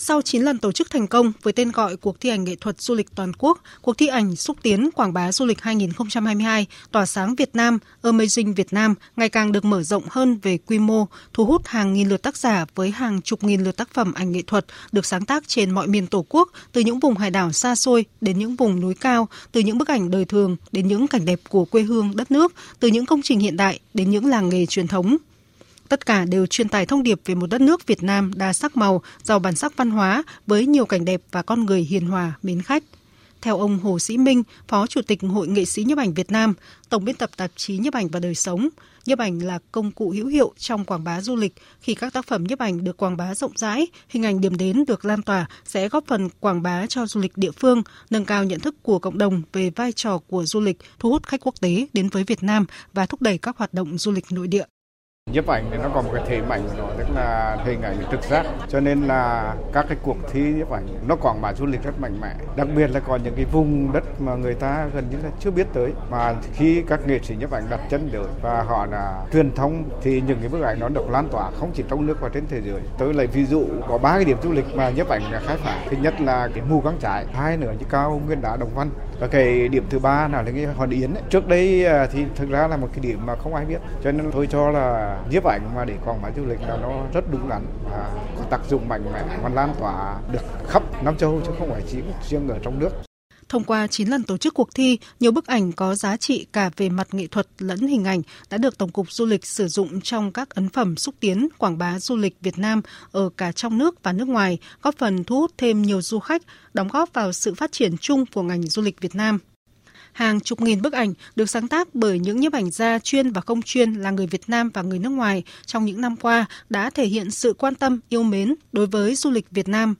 Sau 9 lần tổ chức thành công với tên gọi Cuộc thi ảnh nghệ thuật du lịch toàn quốc, cuộc thi ảnh xúc tiến quảng bá du lịch 2022 tỏa sáng Việt Nam, Amazing Việt Nam ngày càng được mở rộng hơn về quy mô, thu hút hàng nghìn lượt tác giả với hàng chục nghìn lượt tác phẩm ảnh nghệ thuật được sáng tác trên mọi miền Tổ quốc, từ những vùng hải đảo xa xôi đến những vùng núi cao, từ những bức ảnh đời thường đến những cảnh đẹp của quê hương đất nước, từ những công trình hiện đại đến những làng nghề truyền thống. Tất cả đều truyền tải thông điệp về một đất nước Việt Nam đa sắc màu, giàu bản sắc văn hóa với nhiều cảnh đẹp và con người hiền hòa, mến khách. Theo ông Hồ Sĩ Minh, Phó Chủ tịch Hội Nghệ sĩ nhiếp ảnh Việt Nam, Tổng biên tập tạp chí Nhiếp ảnh và đời sống, nhiếp ảnh là công cụ hữu hiệu trong quảng bá du lịch. Khi các tác phẩm nhiếp ảnh được quảng bá rộng rãi, hình ảnh điểm đến được lan tỏa sẽ góp phần quảng bá cho du lịch địa phương, nâng cao nhận thức của cộng đồng về vai trò của du lịch, thu hút khách quốc tế đến với Việt Nam và thúc đẩy các hoạt động du lịch nội địa nhiếp ảnh thì nó có một cái thế mạnh của nó, tức là hình ảnh thực giác. Cho nên là các cái cuộc thi nhiếp ảnh nó quảng bá du lịch rất mạnh mẽ. Đặc biệt là có những cái vùng đất mà người ta gần như là chưa biết tới. Mà khi các nghệ sĩ nhiếp ảnh đặt chân được và họ là truyền thông thì những cái bức ảnh nó được lan tỏa không chỉ trong nước và trên thế giới. Tôi lấy ví dụ, có ba cái điểm du lịch mà nhiếp ảnh là khai phá. Thứ nhất là cái mù căng trải, hai nữa như cao nguyên đá đồng văn. Và cái điểm thứ ba là cái hòn yến ấy. trước đây à, thì thực ra là một cái điểm mà không ai biết. Cho nên tôi cho là nhiếp ảnh mà để quảng bá du lịch là nó rất đúng đắn và có tác dụng mạnh mẽ và lan tỏa được khắp Nam châu chứ không phải chỉ riêng ở trong nước. Thông qua 9 lần tổ chức cuộc thi, nhiều bức ảnh có giá trị cả về mặt nghệ thuật lẫn hình ảnh đã được Tổng cục Du lịch sử dụng trong các ấn phẩm xúc tiến quảng bá du lịch Việt Nam ở cả trong nước và nước ngoài, góp phần thu hút thêm nhiều du khách, đóng góp vào sự phát triển chung của ngành du lịch Việt Nam hàng chục nghìn bức ảnh được sáng tác bởi những nhiếp ảnh gia chuyên và không chuyên là người Việt Nam và người nước ngoài trong những năm qua đã thể hiện sự quan tâm, yêu mến đối với du lịch Việt Nam.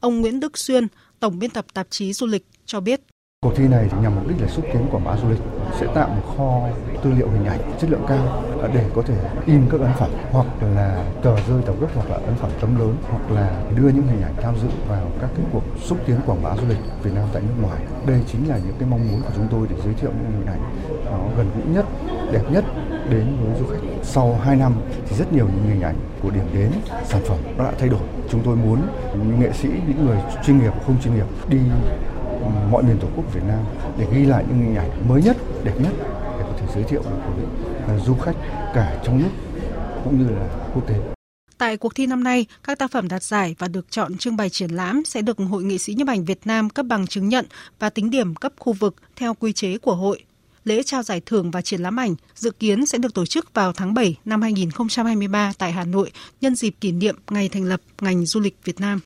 Ông Nguyễn Đức Xuyên, Tổng biên tập tạp chí Du lịch cho biết. Cuộc thi này thì nhằm mục đích là xúc tiến quảng bá du lịch, sẽ tạo một kho tư liệu hình ảnh chất lượng cao à, để có thể in các ấn phẩm hoặc là tờ rơi tập gốc hoặc là ấn phẩm tấm lớn hoặc là đưa những hình ảnh tham dự vào các cái cuộc xúc tiến quảng bá du lịch Việt Nam tại nước ngoài. Đây chính là những cái mong muốn của chúng tôi để giới thiệu những hình ảnh nó gần gũi nhất, đẹp nhất đến với du khách. Sau 2 năm thì rất nhiều những hình ảnh của điểm đến, sản phẩm đã thay đổi. Chúng tôi muốn những nghệ sĩ, những người chuyên nghiệp không chuyên nghiệp đi mọi miền tổ quốc Việt Nam để ghi lại những hình ảnh mới nhất, đẹp nhất để có thể giới thiệu với du khách cả trong nước cũng như là quốc tế. Tại cuộc thi năm nay, các tác phẩm đạt giải và được chọn trưng bày triển lãm sẽ được Hội nghệ sĩ nhiếp ảnh Việt Nam cấp bằng chứng nhận và tính điểm cấp khu vực theo quy chế của hội. Lễ trao giải thưởng và triển lãm ảnh dự kiến sẽ được tổ chức vào tháng 7 năm 2023 tại Hà Nội nhân dịp kỷ niệm ngày thành lập ngành du lịch Việt Nam.